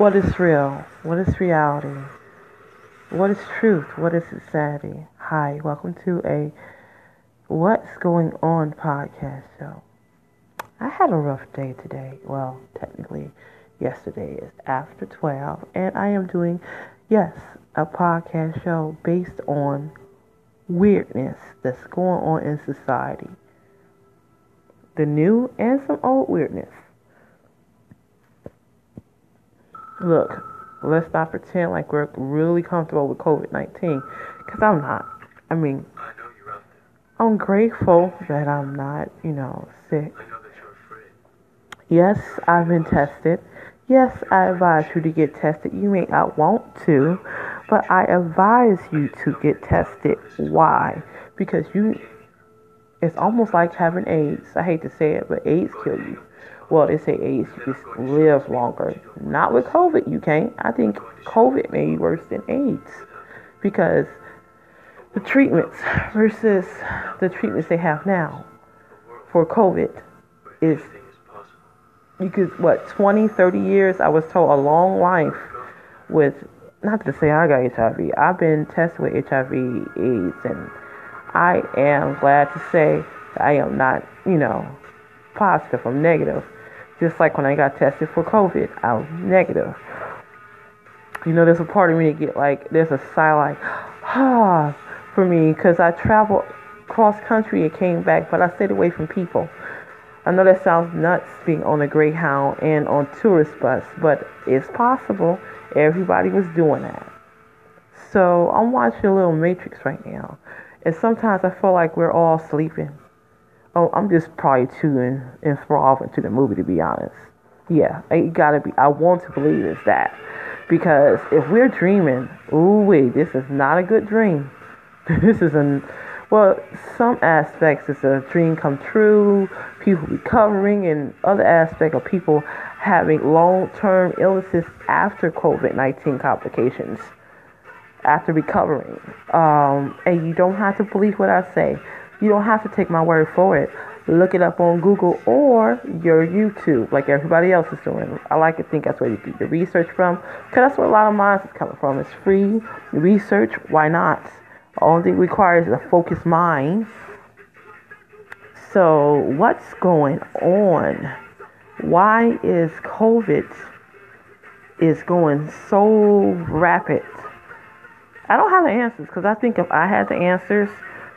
What is real? What is reality? What is truth? What is insanity? Hi, welcome to a What's Going On podcast show. I had a rough day today. Well, technically, yesterday is after 12, and I am doing, yes, a podcast show based on weirdness that's going on in society. The new and some old weirdness. Look, let's not pretend like we're really comfortable with COVID 19, because I'm not. I mean, I'm grateful that I'm not, you know, sick. Yes, I've been tested. Yes, I advise you to get tested. You may not want to, but I advise you to get tested. Why? Because you, it's almost like having AIDS. I hate to say it, but AIDS kill you. Well, they say AIDS, you live longer. Not with COVID, you can't. I think COVID may be worse than AIDS because the treatments versus the treatments they have now for COVID is you could what 20 30 years i was told a long life with not to say i got hiv i've been tested with hiv aids and i am glad to say that i am not you know positive i'm negative just like when i got tested for covid i was negative you know there's a part of me to get like there's a sigh like ah for me because i traveled cross country and came back but i stayed away from people I know that sounds nuts being on a Greyhound and on tourist bus, but it's possible. Everybody was doing that. So I'm watching a little Matrix right now, and sometimes I feel like we're all sleeping. Oh, I'm just probably too enthralled into the movie to be honest. Yeah, it gotta be. I want to believe it's that because if we're dreaming, ooh wait, this is not a good dream. this is a well, some aspects is a dream come true, people recovering, and other aspect of people having long-term illnesses after COVID-19 complications, after recovering. Um, and you don't have to believe what I say. You don't have to take my word for it. Look it up on Google or your YouTube, like everybody else is doing. I like to think that's where you get your research from, because that's where a lot of mine is coming from. It's free research. Why not? All thing requires is a focused mind. So, what's going on? Why is COVID is going so rapid? I don't have the answers because I think if I had the answers,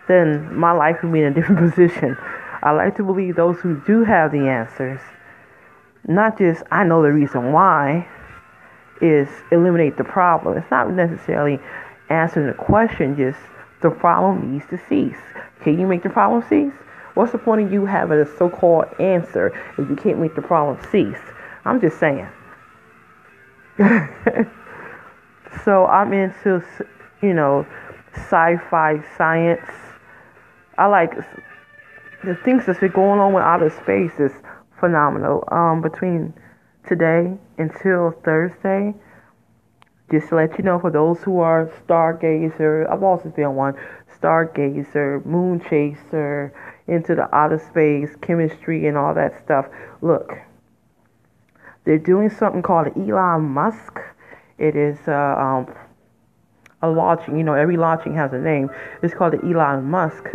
then my life would be in a different position. I like to believe those who do have the answers, not just I know the reason why, is eliminate the problem. It's not necessarily answering the question, just the problem needs to cease. Can you make the problem cease? What's the point of you having a so called answer if you can't make the problem cease? I'm just saying. so I'm into, you know, sci fi science. I like the things that's been going on with outer space is phenomenal. Um, between today until Thursday, just to let you know, for those who are stargazer, I've also been one stargazer, moon chaser, into the outer space, chemistry, and all that stuff. Look, they're doing something called Elon Musk. It is uh, um, a launching. You know, every launching has a name. It's called the Elon Musk.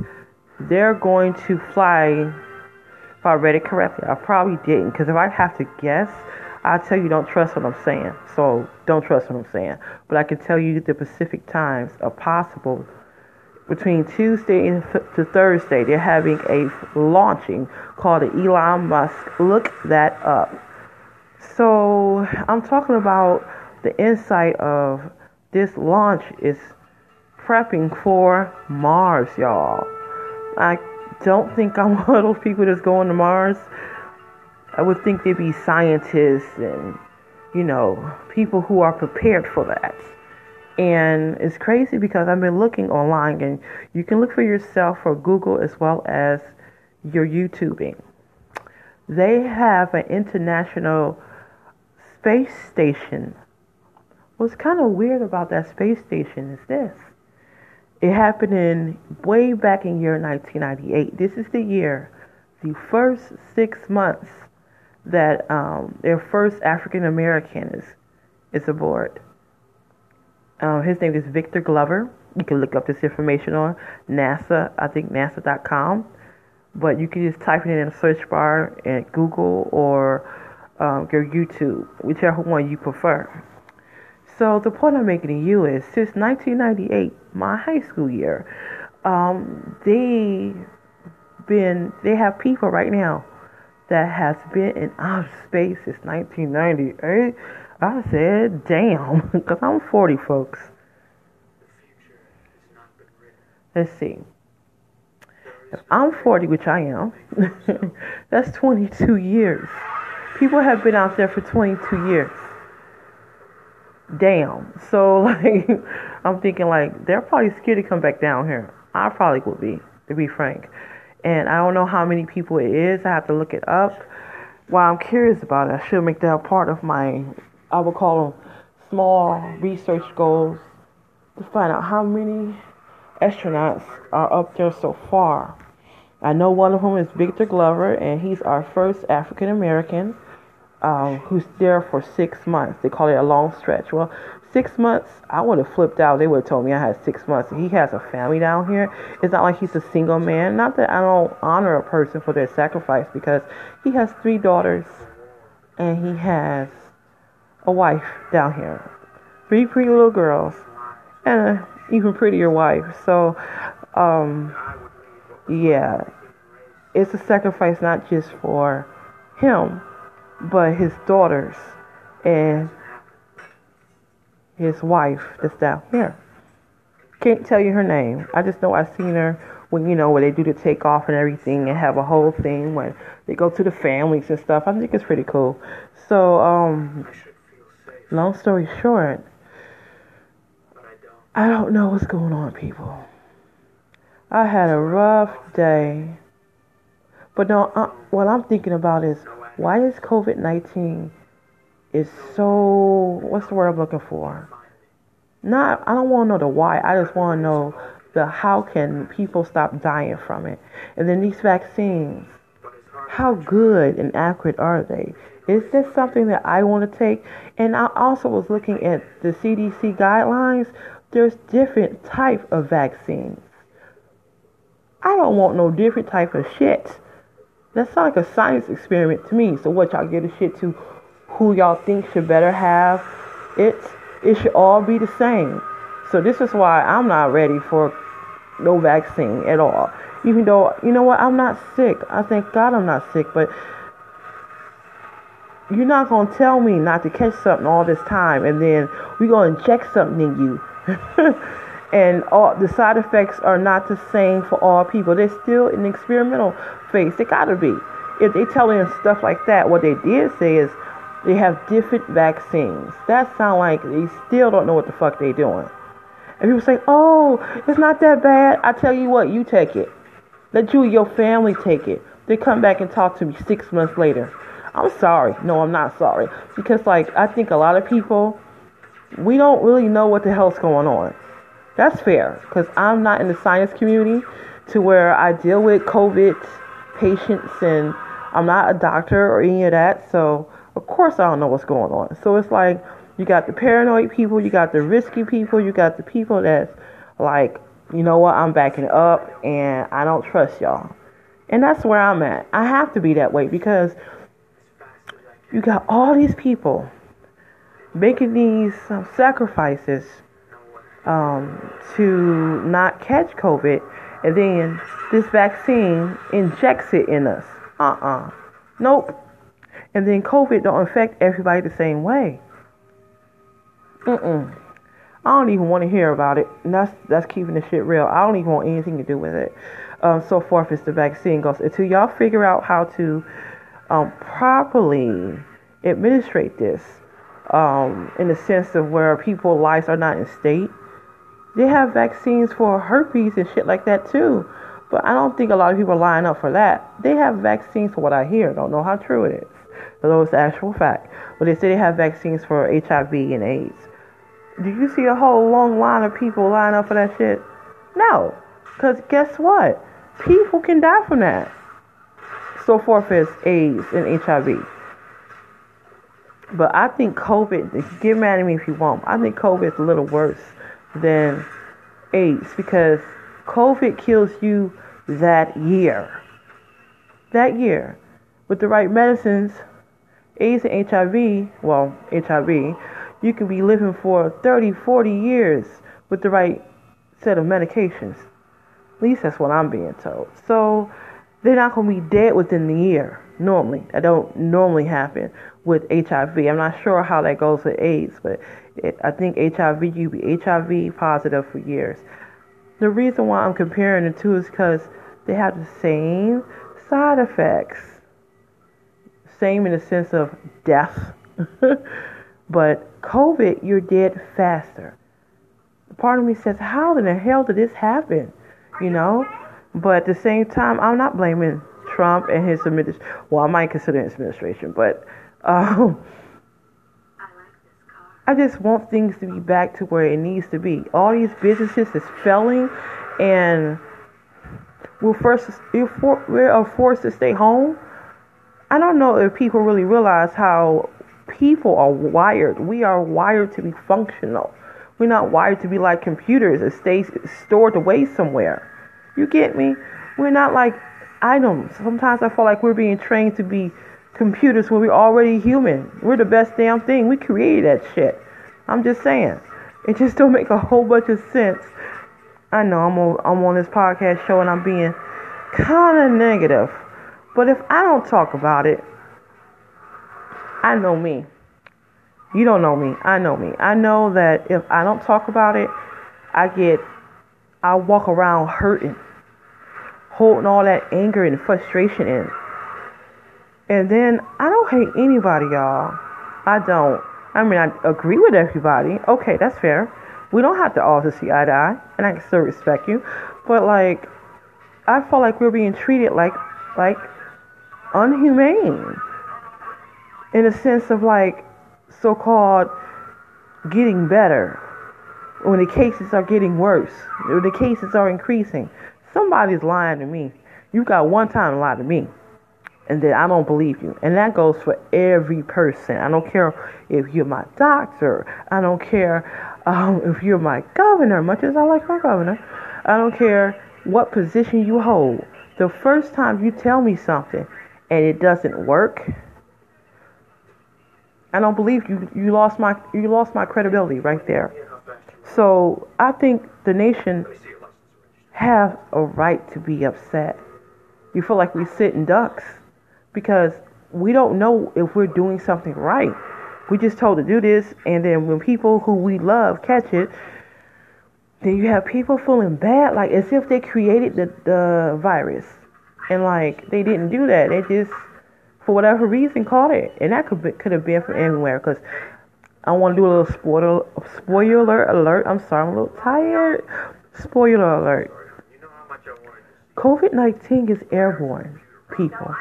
They're going to fly. If I read it correctly, I probably didn't, because if I have to guess, I tell you, don't trust what I'm saying. So don't trust what I'm saying. But I can tell you the Pacific times are possible between Tuesday and to Thursday. They're having a launching called the Elon Musk. Look that up. So I'm talking about the insight of this launch is prepping for Mars, y'all. I don't think I'm one of those people that's going to Mars. I would think there'd be scientists and, you know, people who are prepared for that. And it's crazy because I've been looking online and you can look for yourself for Google as well as your YouTubing. They have an international space station. What's kind of weird about that space station is this. It happened in way back in year 1998. This is the year, the first six months that um, their first African American is is aboard. Um, his name is Victor Glover. You can look up this information on NASA, I think NASA.com. But you can just type it in the search bar at Google or um, your YouTube, whichever one you prefer. So the point I'm making to you is, since 1998, my high school year, um, they been they have people right now that has been in outer space since 1998. I said, damn, because I'm 40, folks. Let's see. If I'm 40, which I am, that's 22 years. People have been out there for 22 years. Damn. So, like, I'm thinking, like, they're probably scared to come back down here. I probably would be, to be frank. And I don't know how many people it is. I have to look it up. While I'm curious about it, I should make that a part of my, I would call them small research goals to find out how many astronauts are up there so far. I know one of them is Victor Glover, and he's our first African American um, who's there for six months. They call it a long stretch. Well, six months, I would have flipped out. They would have told me I had six months. He has a family down here. It's not like he's a single man. Not that I don't honor a person for their sacrifice because he has three daughters and he has a wife down here. Three pretty little girls and an even prettier wife. So, um, yeah, it's a sacrifice not just for him, but his daughters and his wife that's down here. Can't tell you her name. I just know I've seen her when you know when they do the takeoff and everything and have a whole thing when they go to the families and stuff. I think it's pretty cool. So, um, long story short, I don't know what's going on, people. I had a rough day. But no, uh, what I'm thinking about is why is COVID 19 is so, what's the word I'm looking for? Not, I don't want to know the why. I just want to know the how can people stop dying from it. And then these vaccines, how good and accurate are they? Is this something that I want to take? And I also was looking at the CDC guidelines. There's different type of vaccines. I don't want no different type of shit. That's like a science experiment to me. So what y'all give a shit to who y'all think should better have it? It should all be the same. So this is why I'm not ready for no vaccine at all. Even though you know what, I'm not sick. I thank God I'm not sick, but you're not gonna tell me not to catch something all this time and then we're gonna inject something in you. and all the side effects are not the same for all people. They're still in the experimental phase. They gotta be. If they telling us stuff like that, what they did say is they have different vaccines. That sound like they still don't know what the fuck they're doing. And people say, "Oh, it's not that bad." I tell you what, you take it. Let you and your family take it. They come back and talk to me six months later. I'm sorry. No, I'm not sorry because like I think a lot of people we don't really know what the hell's going on. That's fair because I'm not in the science community to where I deal with COVID patients and I'm not a doctor or any of that. So, of course, I don't know what's going on. So, it's like you got the paranoid people, you got the risky people, you got the people that's like, you know what, I'm backing up and I don't trust y'all. And that's where I'm at. I have to be that way because you got all these people making these sacrifices um, to not catch COVID, and then this vaccine injects it in us. Uh uh-uh. uh Nope. And then COVID don't affect everybody the same way. Mm-mm. I don't even want to hear about it. And that's that's keeping the shit real. I don't even want anything to do with it. Um, so forth as the vaccine goes. Until y'all figure out how to um, properly administrate this um, in the sense of where people's lives are not in state they have vaccines for herpes and shit like that too. But I don't think a lot of people lining up for that. They have vaccines for what I hear. Don't know how true it is. But it's actual fact. But they say they have vaccines for HIV and AIDS. Do you see a whole long line of people lining up for that shit? No. Because guess what? People can die from that. So forth as AIDS and HIV. But I think COVID, get mad at me if you want, I think COVID is a little worse than AIDS because COVID kills you that year. That year. With the right medicines, AIDS and HIV, well, HIV, you can be living for 30, 40 years with the right set of medications. At least that's what I'm being told. So they're not going to be dead within the year normally. That don't normally happen with HIV. I'm not sure how that goes with AIDS, but it, I think HIV, you be HIV positive for years. The reason why I'm comparing the two is because they have the same side effects. Same in the sense of death. but COVID, you're dead faster. Part of me says, how in the hell did this happen? You know? But at the same time, I'm not blaming Trump and his administration. Well, I might consider his administration, but um, I just want things to be back to where it needs to be. All these businesses is failing, and we're first we're forced to stay home. I don't know if people really realize how people are wired. We are wired to be functional. We're not wired to be like computers that stay stored away somewhere. You get me? We're not like items. Sometimes I feel like we're being trained to be computers when we're already human. We're the best damn thing. We created that shit. I'm just saying. It just don't make a whole bunch of sense. I know I'm on, I'm on this podcast show and I'm being kind of negative. But if I don't talk about it, I know me. You don't know me. I know me. I know that if I don't talk about it, I get, I walk around hurting holding all that anger and frustration in. And then I don't hate anybody, y'all. I don't. I mean, I agree with everybody. Okay, that's fair. We don't have to all see eye to eye, and I can still respect you. But like, I feel like we're being treated like like unhumane in a sense of like so-called getting better when the cases are getting worse, when the cases are increasing. Somebody's lying to me. You got one time to lie to me. And then I don't believe you. And that goes for every person. I don't care if you're my doctor. I don't care um, if you're my governor, much as I like my governor. I don't care what position you hold. The first time you tell me something and it doesn't work, I don't believe you. You lost my you lost my credibility right there. So I think the nation have a right to be upset. You feel like we sit in ducks because we don't know if we're doing something right. We just told to do this, and then when people who we love catch it, then you have people feeling bad, like as if they created the, the virus. And like they didn't do that. They just, for whatever reason, caught it. And that could be, could have been from anywhere. Because I want to do a little spoiler, spoiler alert. I'm sorry, I'm a little tired. Spoiler alert. COVID 19 is airborne, people.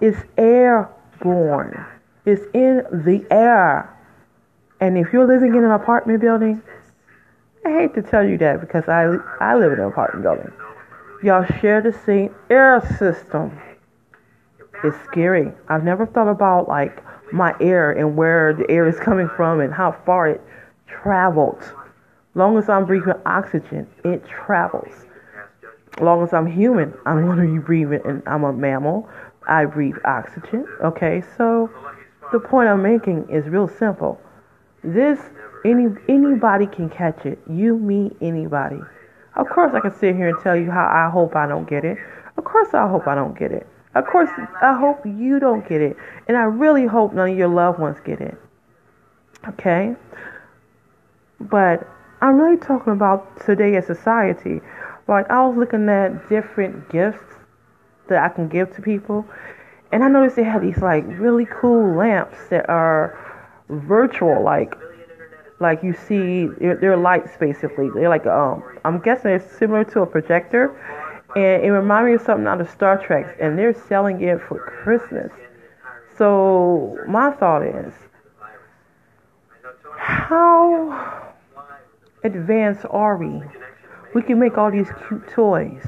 It's airborne. It's in the air. And if you're living in an apartment building, I hate to tell you that because I, I live in an apartment building. Y'all share the same air system. It's scary. I've never thought about like my air and where the air is coming from and how far it traveled. Long as I'm breathing oxygen, it travels. Long as I'm human, I'm going to be breathing, and I'm a mammal. I breathe oxygen. Okay, so the point I'm making is real simple. This any anybody can catch it. You, me, anybody. Of course, I can sit here and tell you how I hope I don't get it. Of course, I hope I don't get it. Of course, I hope you don't get it, and I really hope none of your loved ones get it. Okay, but I'm really talking about today as society. Like I was looking at different gifts that I can give to people, and I noticed they had these like really cool lamps that are virtual, like like you see they're, they're lights basically. They're like um I'm guessing it's similar to a projector, and it reminded me of something out of Star Trek, and they're selling it for Christmas. So my thought is, how advanced are we? We can make all these cute toys,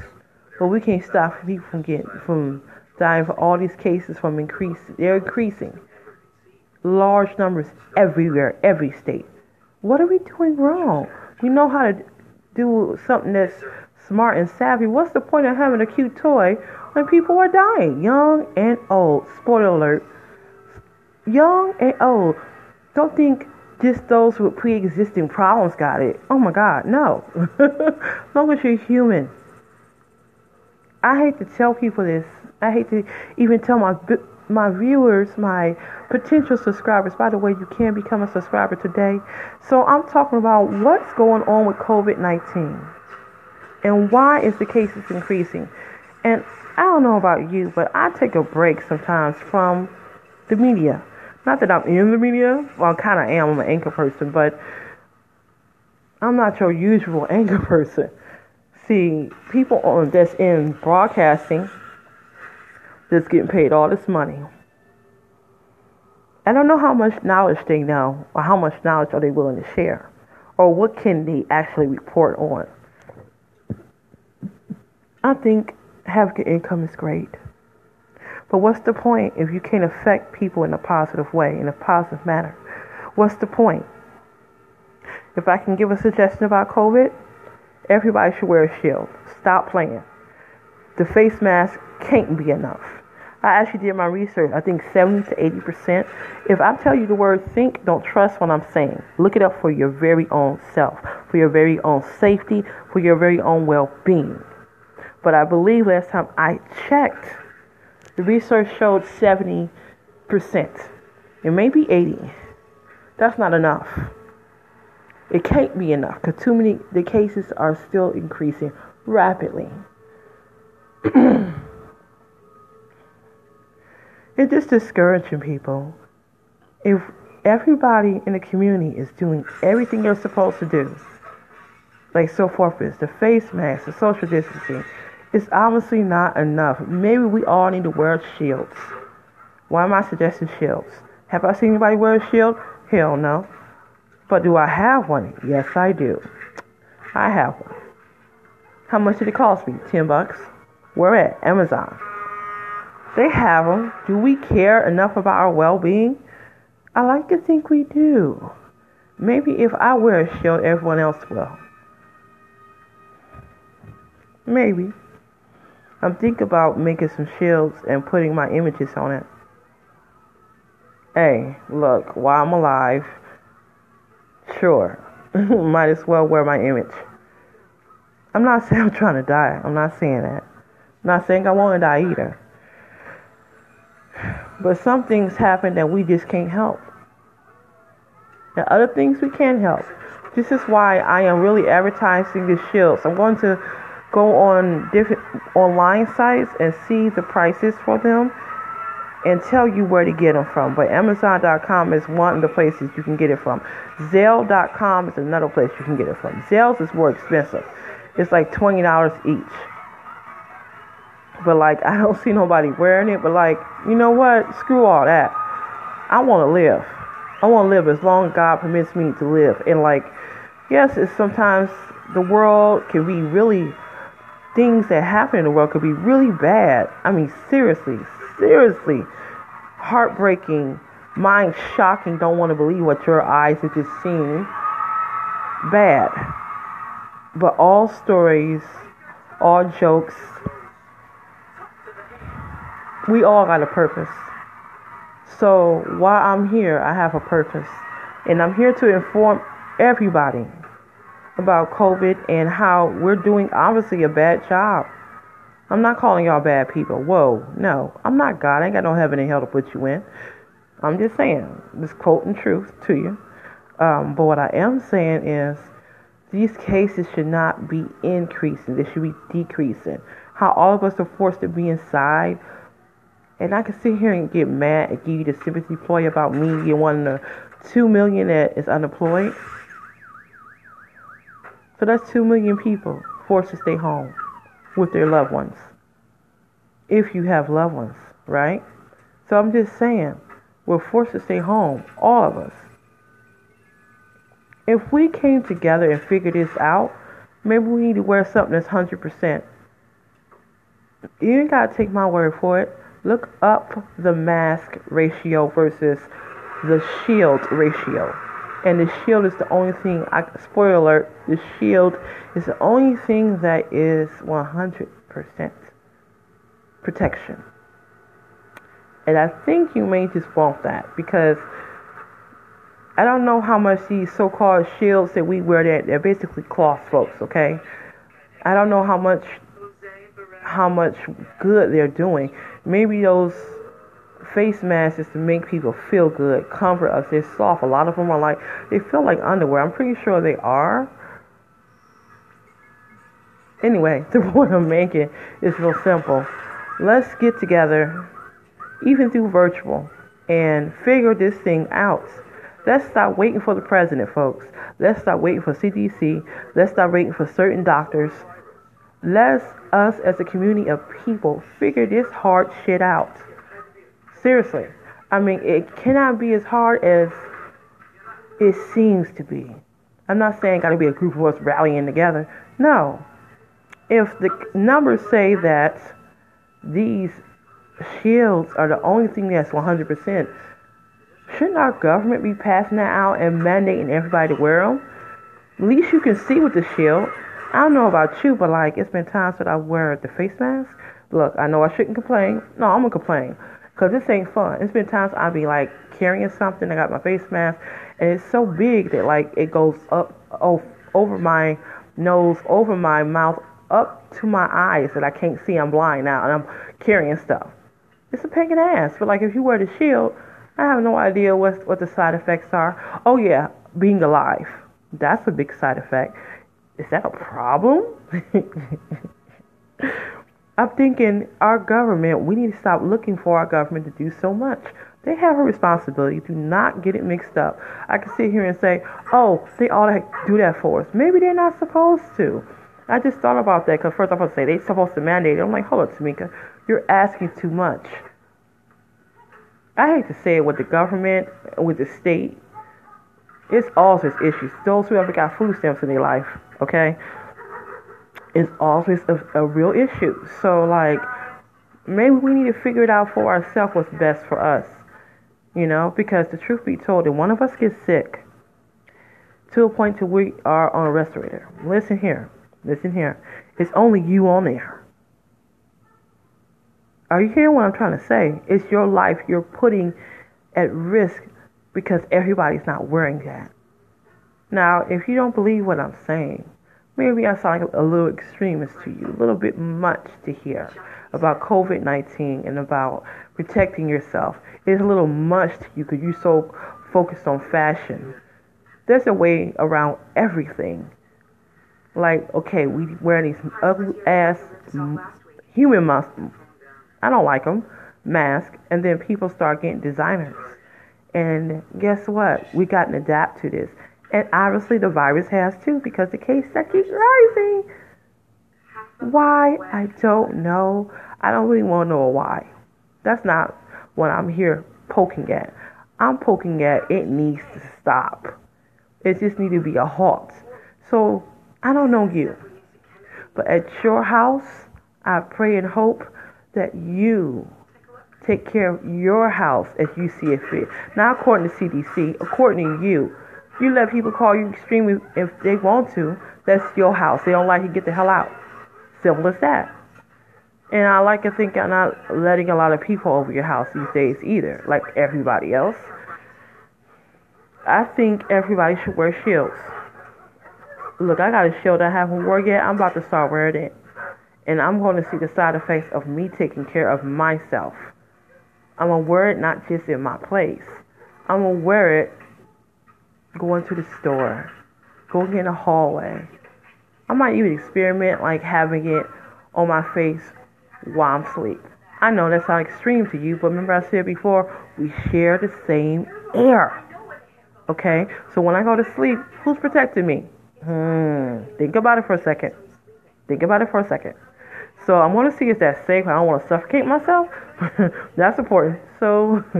but we can't stop people from getting from dying for all these cases from increase. They're increasing. large numbers everywhere, every state. What are we doing wrong? We know how to do something that's smart and savvy. What's the point of having a cute toy when people are dying, young and old? Spoiler alert. Young and old. Don't think just those with pre existing problems got it. Oh my God, no. long as you're human. I hate to tell people this. I hate to even tell my my viewers, my potential subscribers. By the way, you can become a subscriber today. So I'm talking about what's going on with COVID-19 and why is the cases increasing. And I don't know about you, but I take a break sometimes from the media. Not that I'm in the media. Well, I kind of am. I'm an anchor person, but I'm not your usual anchor person. See, people on that's in broadcasting that's getting paid all this money. I don't know how much knowledge they know, or how much knowledge are they willing to share, or what can they actually report on. I think having income is great. But what's the point if you can't affect people in a positive way, in a positive manner? What's the point? If I can give a suggestion about COVID, everybody should wear a shield. Stop playing. The face mask can't be enough. I actually did my research. I think 70 to 80 percent. If I tell you the word think, don't trust what I'm saying. Look it up for your very own self, for your very own safety, for your very own well being. But I believe last time I checked, the research showed 70 percent. It may be 80. That's not enough. It can't be enough because too many the cases are still increasing rapidly. It's just discouraging people. If everybody in the community is doing everything they're supposed to do, like so forth is the face mask, the social distancing, it's obviously not enough. Maybe we all need to wear shields. Why am I suggesting shields? Have I seen anybody wear a shield? Hell no. But do I have one? Yes, I do. I have one. How much did it cost me? Ten bucks. Where at? Amazon. They have them. Do we care enough about our well being? I like to think we do. Maybe if I wear a shield, everyone else will. Maybe. I'm thinking about making some shields and putting my images on it. Hey, look, while I'm alive, sure, might as well wear my image. I'm not saying I'm trying to die. I'm not saying that. I'm not saying I want to die either. But some things happen that we just can't help. And other things we can help. This is why I am really advertising the shields. I'm going to go on different online sites and see the prices for them and tell you where to get them from. But Amazon.com is one of the places you can get it from. Zelle.com is another place you can get it from. Zelles is more expensive. It's like $20 each. But like, I don't see nobody wearing it. But like, you know what? Screw all that. I want to live. I want to live as long as God permits me to live. And like, yes, it's sometimes the world can be really things that happen in the world could be really bad. I mean, seriously, seriously, heartbreaking, mind shocking. Don't want to believe what your eyes have just seen. Bad. But all stories, all jokes, we all got a purpose. So while I'm here, I have a purpose. And I'm here to inform everybody about COVID and how we're doing obviously a bad job. I'm not calling y'all bad people. Whoa, no. I'm not God. I ain't got no heaven and hell to put you in. I'm just saying, just quoting truth to you. Um, but what I am saying is these cases should not be increasing. They should be decreasing. How all of us are forced to be inside and I can sit here and get mad and give you the sympathy play about me and one of the two million that is unemployed. So that's two million people forced to stay home with their loved ones. If you have loved ones, right? So I'm just saying, we're forced to stay home, all of us. If we came together and figured this out, maybe we need to wear something that's 100%. You ain't got to take my word for it. Look up the mask ratio versus the shield ratio. And the shield is the only thing, I, spoiler alert, the shield is the only thing that is 100% protection. And I think you may just want that because I don't know how much these so called shields that we wear that they're basically cloth folks, okay? I don't know how much how much good they're doing. Maybe those face masks is to make people feel good, comfort us. They're soft. A lot of them are like they feel like underwear. I'm pretty sure they are. Anyway, the point I'm making is real simple. Let's get together, even through virtual, and figure this thing out. Let's stop waiting for the president, folks. Let's stop waiting for CDC. Let's stop waiting for certain doctors. Let's us as a community of people figure this hard shit out. Seriously. I mean, it cannot be as hard as it seems to be. I'm not saying got to be a group of us rallying together. No. If the numbers say that these shields are the only thing that's 100%, shouldn't our government be passing that out and mandating everybody to wear them? At least you can see with the shield. I don't know about you, but like it's been times that I wear the face mask. Look, I know I shouldn't complain. No, I'm gonna complain because this ain't fun. It's been times I'll be like carrying something. I got my face mask, and it's so big that like it goes up oh, over my nose, over my mouth, up to my eyes that I can't see. I'm blind now, and I'm carrying stuff. It's a pain in the ass. But like if you wear the shield, I have no idea what what the side effects are. Oh yeah, being alive. That's a big side effect is that a problem? I'm thinking our government, we need to stop looking for our government to do so much. They have a responsibility. Do not get it mixed up. I can sit here and say, oh, they ought to do that for us. Maybe they're not supposed to. I just thought about that because first I was going to say they're supposed to mandate it. I'm like, hold on, Tamika, you're asking too much. I hate to say it with the government, with the state, it's always issues. Those who ever got food stamps in their life, okay, it's always a, a real issue. So, like, maybe we need to figure it out for ourselves what's best for us, you know, because the truth be told, if one of us gets sick to a point to we are on a respirator, listen here, listen here, it's only you on there. Are you hearing what I'm trying to say? It's your life you're putting at risk because everybody's not wearing that. Now, if you don't believe what I'm saying, maybe I sound like a little extremist to you, a little bit much to hear about COVID 19 and about protecting yourself. It's a little much to you because you're so focused on fashion. There's a way around everything. Like, okay, we wear these ugly ass human masks. I don't like them. Mask, and then people start getting designers and guess what? We got to adapt to this. And obviously the virus has too because the case that keeps rising. Why? I don't know. I don't really want to know why. That's not what I'm here poking at. I'm poking at it needs to stop. It just needs to be a halt. So I don't know you. But at your house, I pray and hope that you take care of your house as you see it fit. Not according to CDC, according to you. You let people call you extremely if they want to. That's your house. They don't like you, get the hell out. Simple as that. And I like to think I'm not letting a lot of people over your house these days either, like everybody else. I think everybody should wear shields. Look, I got a shield I haven't worn yet. I'm about to start wearing it. And I'm going to see the side effects of me taking care of myself. I'm gonna wear it not just in my place. I'm gonna wear it going to the store, going in the hallway. I might even experiment like having it on my face while I'm asleep. I know that sounds extreme to you, but remember I said before, we share the same air. Okay? So when I go to sleep, who's protecting me? Hmm. Think about it for a second. Think about it for a second. So I want to see if that's safe. I don't want to suffocate myself. that's important. So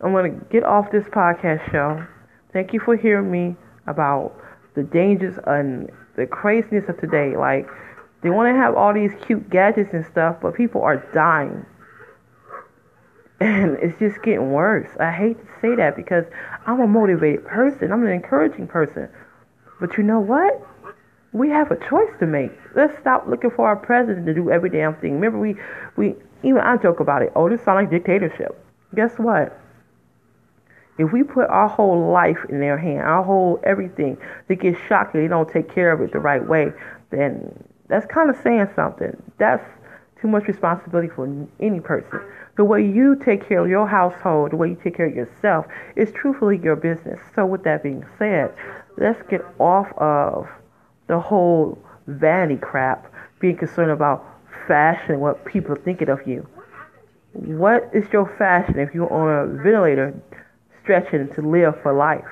I'm going to get off this podcast show. Thank you for hearing me about the dangers and the craziness of today. Like, they want to have all these cute gadgets and stuff, but people are dying. And it's just getting worse. I hate to say that because I'm a motivated person. I'm an encouraging person. But you know what? We have a choice to make. Let's stop looking for our president to do every damn thing. Remember, we, we even I joke about it. Oh, this sounds like dictatorship. Guess what? If we put our whole life in their hand, our whole everything, they get shocked and they don't take care of it the right way, then that's kind of saying something. That's too much responsibility for any person. The way you take care of your household, the way you take care of yourself, is truthfully your business. So, with that being said, let's get off of the whole vanity crap, being concerned about fashion, what people are thinking of you. What is your fashion if you're on a ventilator stretching to live for life?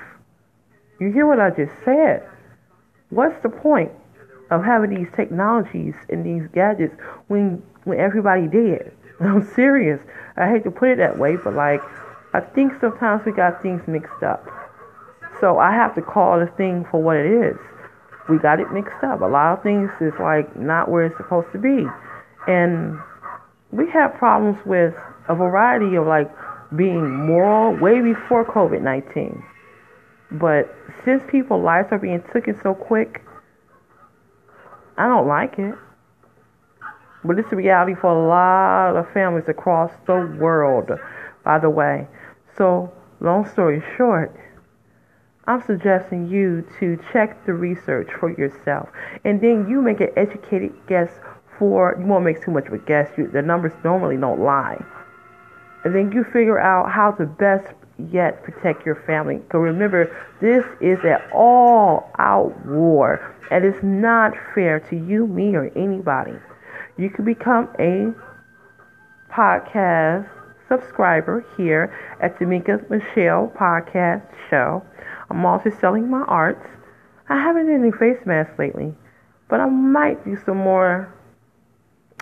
You hear what I just said? What's the point of having these technologies and these gadgets when when everybody did? I'm serious. I hate to put it that way, but like I think sometimes we got things mixed up. So I have to call the thing for what it is. We got it mixed up. A lot of things is like not where it's supposed to be. And we have problems with a variety of like being moral way before COVID 19. But since people's lives are being taken so quick, I don't like it. But it's a reality for a lot of families across the world, by the way. So, long story short, I'm suggesting you to check the research for yourself. And then you make an educated guess for, you won't make too much of a guess. You, the numbers normally don't lie. And then you figure out how to best yet protect your family. So remember, this is an all out war. And it's not fair to you, me, or anybody. You can become a podcast subscriber here at Tamika Michelle Podcast Show. I'm also selling my arts. I haven't done any face masks lately, but I might do some more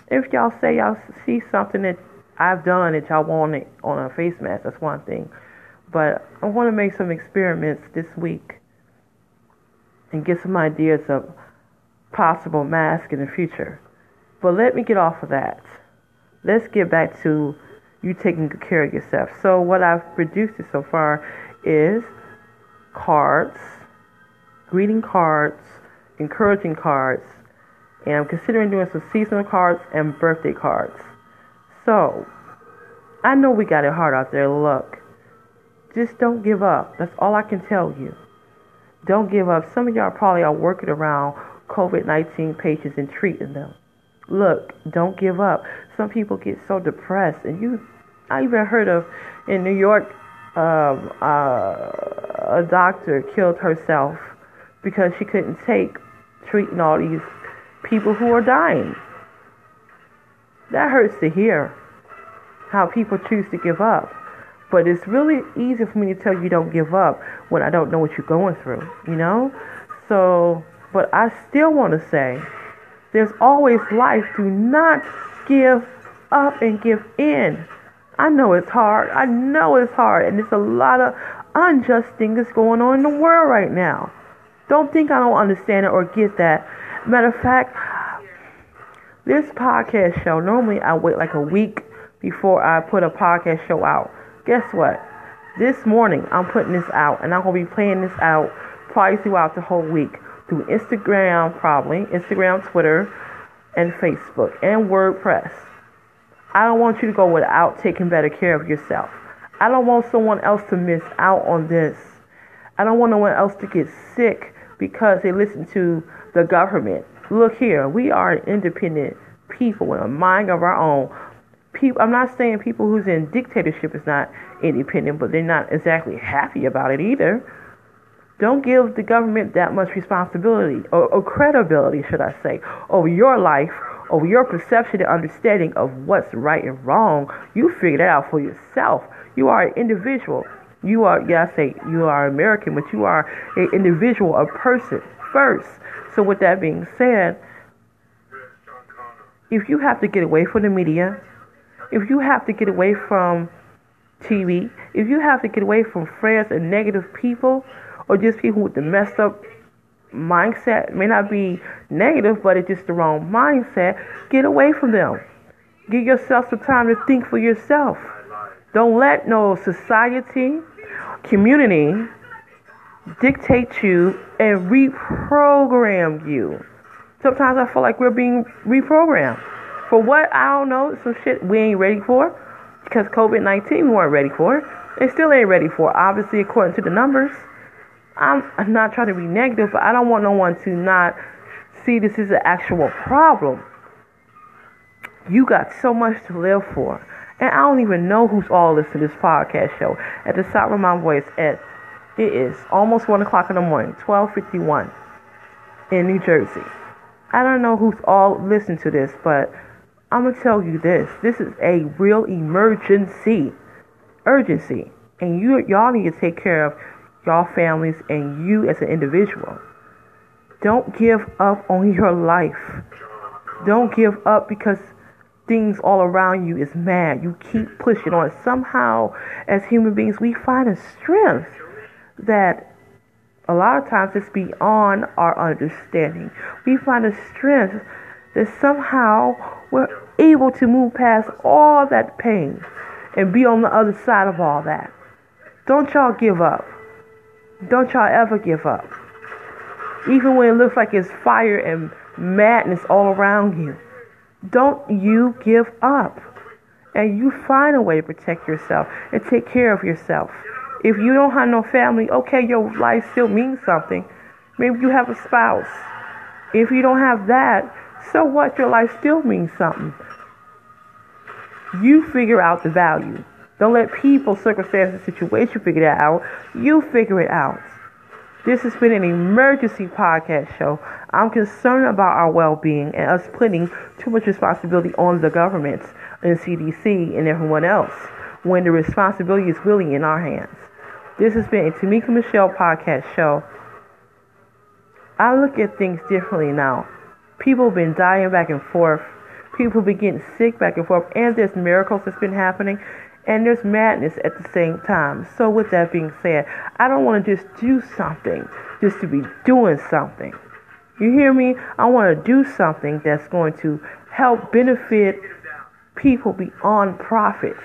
if y'all say y'all see something that I've done that y'all want it on a face mask, that's one thing. But I want to make some experiments this week and get some ideas of possible masks in the future. But let me get off of that. Let's get back to you taking good care of yourself. So what I've produced so far is cards, greeting cards, encouraging cards, and I'm considering doing some seasonal cards and birthday cards. So, I know we got it hard out there. Look, just don't give up. That's all I can tell you. Don't give up. Some of y'all probably are working around COVID 19 patients and treating them. Look, don't give up. Some people get so depressed, and you, I even heard of in New York, um, uh, a doctor killed herself because she couldn't take treating all these people who are dying. That hurts to hear how people choose to give up. But it's really easy for me to tell you don't give up when I don't know what you're going through, you know? So, but I still want to say there's always life. Do not give up and give in. I know it's hard. I know it's hard. And there's a lot of unjust things going on in the world right now. Don't think I don't understand it or get that. Matter of fact, this podcast show, normally I wait like a week before I put a podcast show out. Guess what? This morning I'm putting this out and I'm to be playing this out probably throughout the whole week through Instagram, probably, Instagram, Twitter, and Facebook, and WordPress. I don't want you to go without taking better care of yourself. I don't want someone else to miss out on this. I don't want no one else to get sick because they listen to the government. Look here, we are independent people with a mind of our own. People, I'm not saying people who's in dictatorship is not independent, but they're not exactly happy about it either. Don't give the government that much responsibility or, or credibility, should I say, over your life, over your perception and understanding of what's right and wrong. You figure that out for yourself. You are an individual. You are, yeah, I say you are American, but you are an individual, a person first. So, with that being said, if you have to get away from the media, if you have to get away from TV, if you have to get away from friends and negative people, or just people with the messed up mindset, it may not be negative, but it's just the wrong mindset, get away from them. Give yourself some time to think for yourself. Don't let no society, community dictate you and reprogram you. Sometimes I feel like we're being reprogrammed. For what? I don't know. Some shit we ain't ready for. Because COVID 19 we weren't ready for. It still ain't ready for. Obviously, according to the numbers. I'm not trying to be negative, but I don't want no one to not see this is an actual problem. You got so much to live for. And I don't even know who's all listening to this podcast show. At the top of my voice, at it is almost one o'clock in the morning, twelve fifty one, in New Jersey. I don't know who's all listening to this, but I'm gonna tell you this: this is a real emergency, urgency, and you y'all need to take care of y'all families and you as an individual. Don't give up on your life. Don't give up because things all around you is mad. You keep pushing on. Somehow, as human beings, we find a strength that a lot of times it's beyond our understanding. We find a strength that somehow we're able to move past all that pain and be on the other side of all that. Don't y'all give up. Don't y'all ever give up. Even when it looks like it's fire and madness all around you. Don't you give up. And you find a way to protect yourself and take care of yourself. If you don't have no family, okay, your life still means something. Maybe you have a spouse. If you don't have that, so what? Your life still means something. You figure out the value. Don't let people, circumstances, situation figure that out. You figure it out. This has been an emergency podcast show. I'm concerned about our well being and us putting too much responsibility on the government and CDC and everyone else when the responsibility is really in our hands. This has been a Tamika Michelle podcast show. I look at things differently now. People have been dying back and forth. People be getting sick back and forth. And there's miracles that's been happening. And there's madness at the same time. So, with that being said, I don't want to just do something just to be doing something. You hear me? I want to do something that's going to help benefit people beyond profits.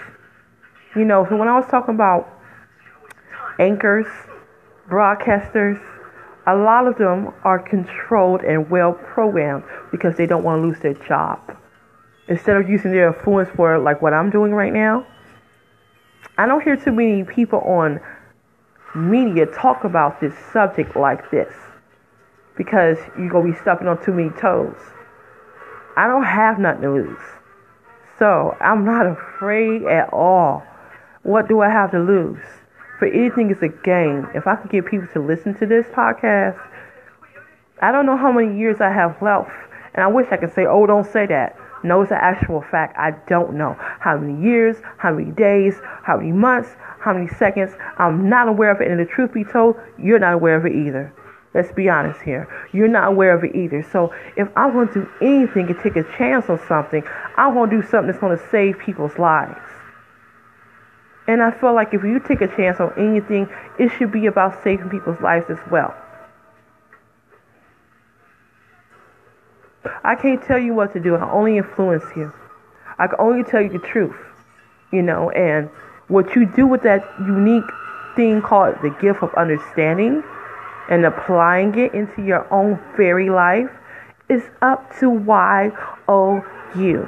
You know, so when I was talking about anchors, broadcasters, a lot of them are controlled and well programmed because they don't want to lose their job. Instead of using their influence for like what I'm doing right now, I don't hear too many people on media talk about this subject like this because you're going to be stepping on too many toes. I don't have nothing to lose. So I'm not afraid at all. What do I have to lose? for anything is a game. If I could get people to listen to this podcast, I don't know how many years I have left. And I wish I could say, oh, don't say that. No, it's an actual fact. I don't know how many years, how many days, how many months, how many seconds. I'm not aware of it. And the truth be told, you're not aware of it either. Let's be honest here. You're not aware of it either. So if I want to do anything and take a chance on something, I want to do something that's going to save people's lives. And I feel like if you take a chance on anything, it should be about saving people's lives as well. I can't tell you what to do. I only influence you. I can only tell you the truth, you know, and what you do with that unique thing called the gift of understanding and applying it into your own very life is up to you.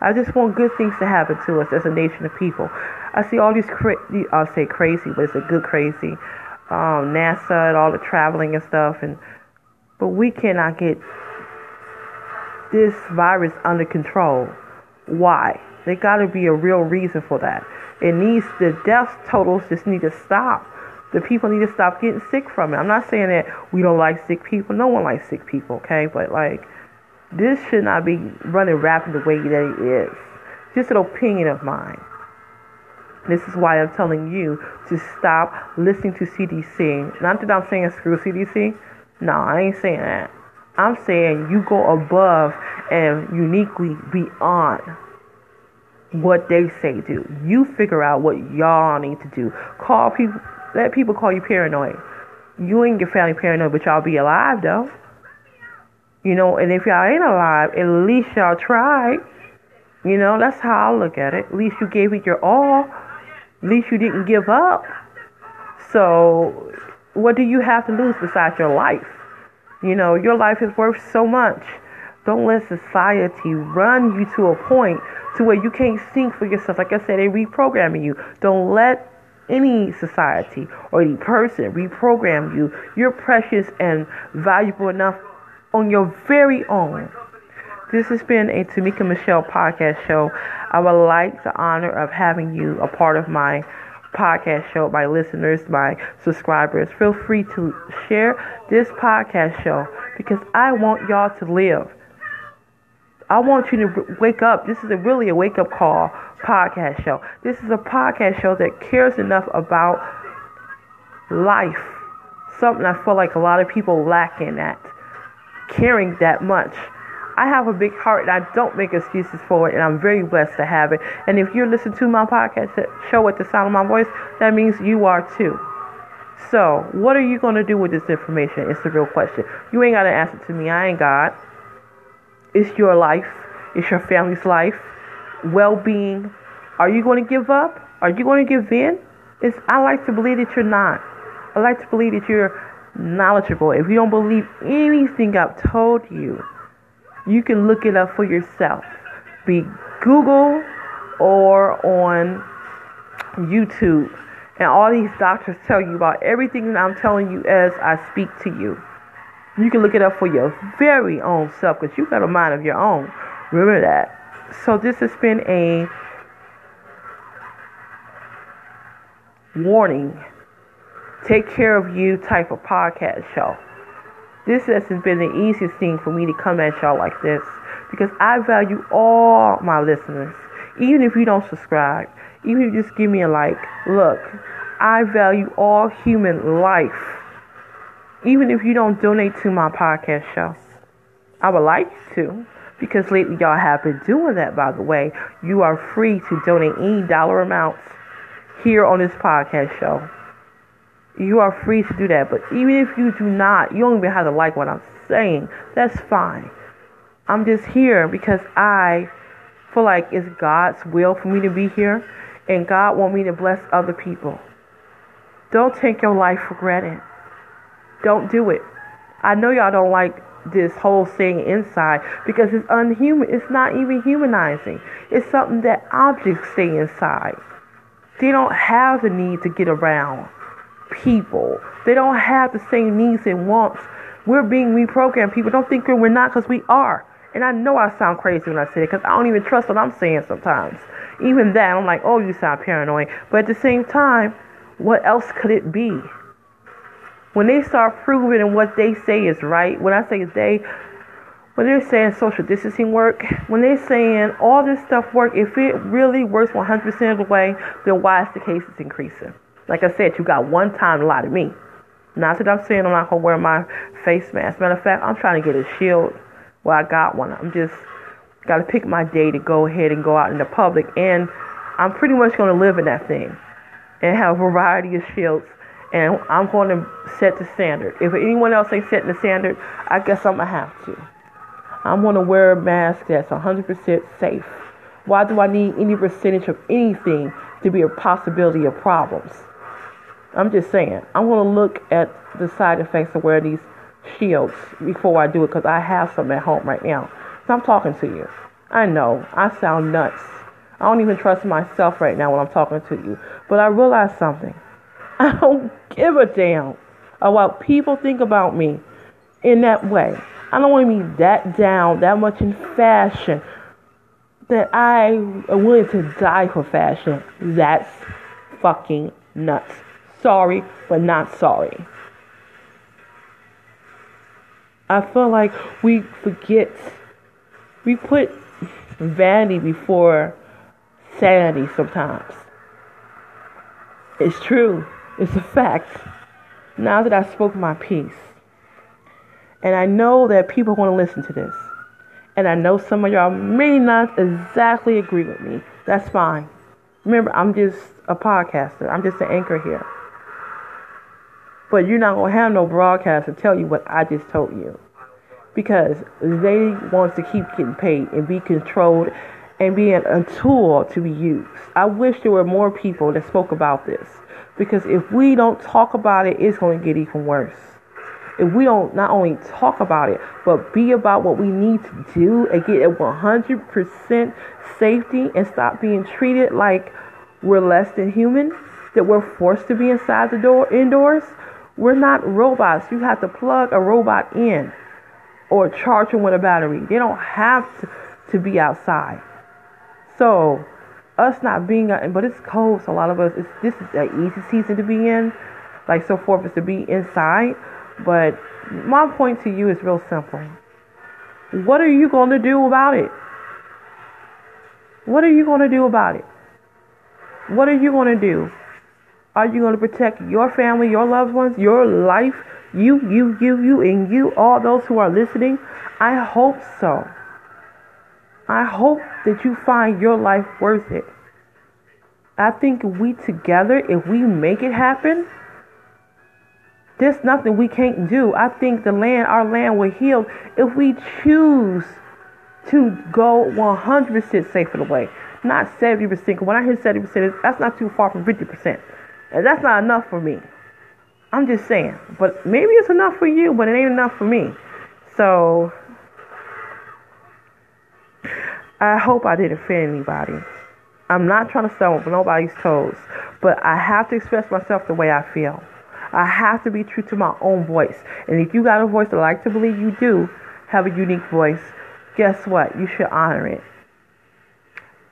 I just want good things to happen to us as a nation of people. I see all these, cra- I'll say crazy, but it's a good crazy, um, NASA and all the traveling and stuff, and but we cannot get this virus under control. Why? There got to be a real reason for that. It needs the death totals just need to stop. The people need to stop getting sick from it. I'm not saying that we don't like sick people. No one likes sick people, okay? But like this should not be running rapid the way that it is. Just an opinion of mine. This is why I'm telling you to stop listening to CDC. Not that I'm saying screw CDC. No, I ain't saying that. I'm saying you go above and uniquely beyond what they say do. You figure out what y'all need to do. Call people, let people call you paranoid. You ain't your family paranoid, but y'all be alive though. You know, and if y'all ain't alive, at least y'all tried. You know, that's how I look at it. At least you gave it your all. At least you didn't give up. So, what do you have to lose besides your life? You know, your life is worth so much. Don't let society run you to a point to where you can't think for yourself. Like I said, they're reprogramming you. Don't let any society or any person reprogram you. You're precious and valuable enough on your very own. This has been a Tamika Michelle podcast show. I would like the honor of having you a part of my podcast show, my listeners, my subscribers. Feel free to share this podcast show because I want y'all to live. I want you to wake up. This is a really a wake up call podcast show. This is a podcast show that cares enough about life. Something I feel like a lot of people lack in that. Caring that much. I have a big heart and I don't make excuses for it, and I'm very blessed to have it. And if you're listening to my podcast show at the sound of my voice, that means you are too. So, what are you going to do with this information? It's the real question. You ain't got to answer to me. I ain't God. It's your life, it's your family's life, well being. Are you going to give up? Are you going to give in? It's, I like to believe that you're not. I like to believe that you're knowledgeable. If you don't believe anything I've told you, you can look it up for yourself. Be Google or on YouTube. And all these doctors tell you about everything that I'm telling you as I speak to you. You can look it up for your very own self because you got a mind of your own. Remember that. So this has been a warning. Take care of you type of podcast show. This has been the easiest thing for me to come at y'all like this because I value all my listeners. Even if you don't subscribe, even if you just give me a like, look, I value all human life. Even if you don't donate to my podcast show, I would like to because lately y'all have been doing that, by the way. You are free to donate any dollar amounts here on this podcast show you are free to do that. But even if you do not, you don't even have to like what I'm saying. That's fine. I'm just here because I feel like it's God's will for me to be here and God want me to bless other people. Don't take your life for granted. Don't do it. I know y'all don't like this whole thing inside because it's unhuman. It's not even humanizing. It's something that objects stay inside. They don't have the need to get around people. They don't have the same needs and wants. We're being reprogrammed. People don't think we're not because we are. And I know I sound crazy when I say it because I don't even trust what I'm saying sometimes. Even that, I'm like, oh, you sound paranoid. But at the same time, what else could it be? When they start proving what they say is right, when I say they, when they're saying social distancing work, when they're saying all this stuff work, if it really works 100% of the way, then why is the cases increasing? Like I said, you got one time a lot of me. Not that I'm saying I'm not gonna wear my face mask. Matter of fact, I'm trying to get a shield. Well, I got one. I'm just gotta pick my day to go ahead and go out in the public, and I'm pretty much gonna live in that thing and have a variety of shields. And I'm going to set the standard. If anyone else ain't setting the standard, I guess I'm gonna have to. I'm gonna wear a mask that's 100% safe. Why do I need any percentage of anything to be a possibility of problems? I'm just saying. I'm going to look at the side effects of wearing these shields before I do it because I have some at home right now. So I'm talking to you. I know I sound nuts. I don't even trust myself right now when I'm talking to you. But I realize something. I don't give a damn about people think about me in that way. I don't want to be that down, that much in fashion, that I am willing to die for fashion. That's fucking nuts sorry, but not sorry. I feel like we forget, we put vanity before sanity sometimes. It's true, it's a fact. Now that I spoke my piece, and I know that people want to listen to this, and I know some of y'all may not exactly agree with me. That's fine. Remember, I'm just a podcaster, I'm just an anchor here. But you're not going to have no broadcast to tell you what I just told you. Because they want to keep getting paid and be controlled and being a tool to be used. I wish there were more people that spoke about this because if we don't talk about it, it's going to get even worse. If we don't not only talk about it, but be about what we need to do and get a 100% safety and stop being treated like we're less than human, that we're forced to be inside the door indoors. We're not robots. You have to plug a robot in or charge them with a battery. They don't have to, to be outside. So, us not being, but it's cold, so a lot of us, it's, this is an easy season to be in. Like, so forth is to be inside. But my point to you is real simple. What are you going to do about it? What are you going to do about it? What are you going to do? Are you going to protect your family, your loved ones, your life, you, you, you, you, and you, all those who are listening? I hope so. I hope that you find your life worth it. I think we together, if we make it happen, there's nothing we can't do. I think the land, our land will heal if we choose to go 100% safe for the way, not 70%. When I hear 70%, that's not too far from 50%. And that's not enough for me. I'm just saying. But maybe it's enough for you, but it ain't enough for me. So I hope I didn't offend anybody. I'm not trying to on nobody's toes, but I have to express myself the way I feel. I have to be true to my own voice. And if you got a voice, I like to believe you do have a unique voice, guess what? You should honor it.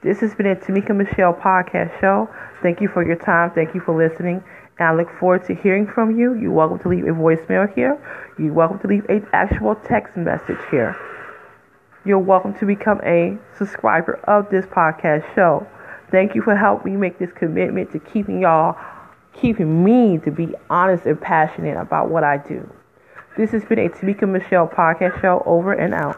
This has been a Tamika Michelle podcast show. Thank you for your time. Thank you for listening. And I look forward to hearing from you. You're welcome to leave a voicemail here. You're welcome to leave an actual text message here. You're welcome to become a subscriber of this podcast show. Thank you for helping me make this commitment to keeping y'all keeping me to be honest and passionate about what I do. This has been a Tamika Michelle podcast show over and out.